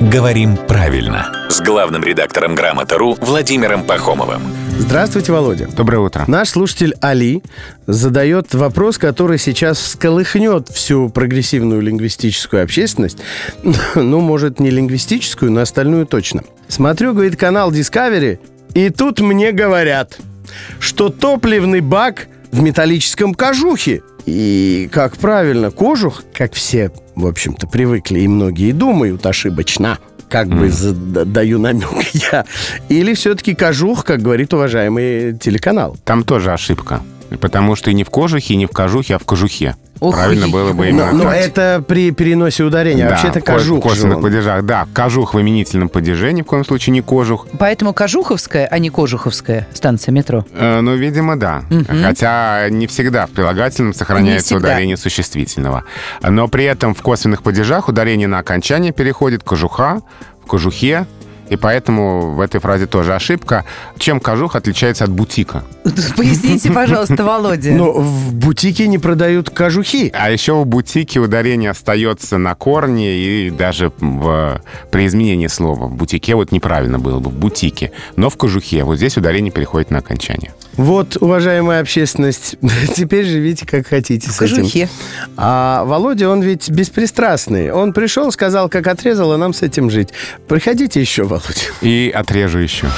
«Говорим правильно» с главным редактором «Грамота.ру» Владимиром Пахомовым. Здравствуйте, Володя. Доброе утро. Наш слушатель Али задает вопрос, который сейчас всколыхнет всю прогрессивную лингвистическую общественность. Ну, может, не лингвистическую, но остальную точно. Смотрю, говорит, канал Discovery, и тут мне говорят, что топливный бак в металлическом кожухе. И, как правильно, кожух, как все, в общем-то, привыкли и многие думают ошибочно, как бы даю намек я. Или все-таки кожух, как говорит уважаемый телеканал. Там тоже ошибка. Потому что и не в кожухе, и не в кожухе, а в кожухе. Ух, Правильно было бы именно Но, но это при переносе ударения. Да, Вообще это кожух. В косвенных падежах. Да, кожух в именительном падеже, ни в коем случае не кожух. Поэтому Кожуховская, а не Кожуховская станция метро. Э, ну, видимо, да. Мгм. Хотя не всегда в прилагательном сохраняется всегда. ударение существительного. Но при этом в косвенных падежах ударение на окончание переходит кожуха, в кожухе, и поэтому в этой фразе тоже ошибка. Чем кожух отличается от бутика? Поясните, пожалуйста, Володя. Но в бутике не продают кожухи. А еще в бутике ударение остается на корне и даже в, при изменении слова. В бутике вот неправильно было бы, в бутике. Но в кожухе вот здесь ударение переходит на окончание. Вот, уважаемая общественность, теперь живите как хотите В с этим. кожухе. А Володя, он ведь беспристрастный. Он пришел, сказал, как отрезал, а нам с этим жить. Приходите еще, Володя. И отрежу еще.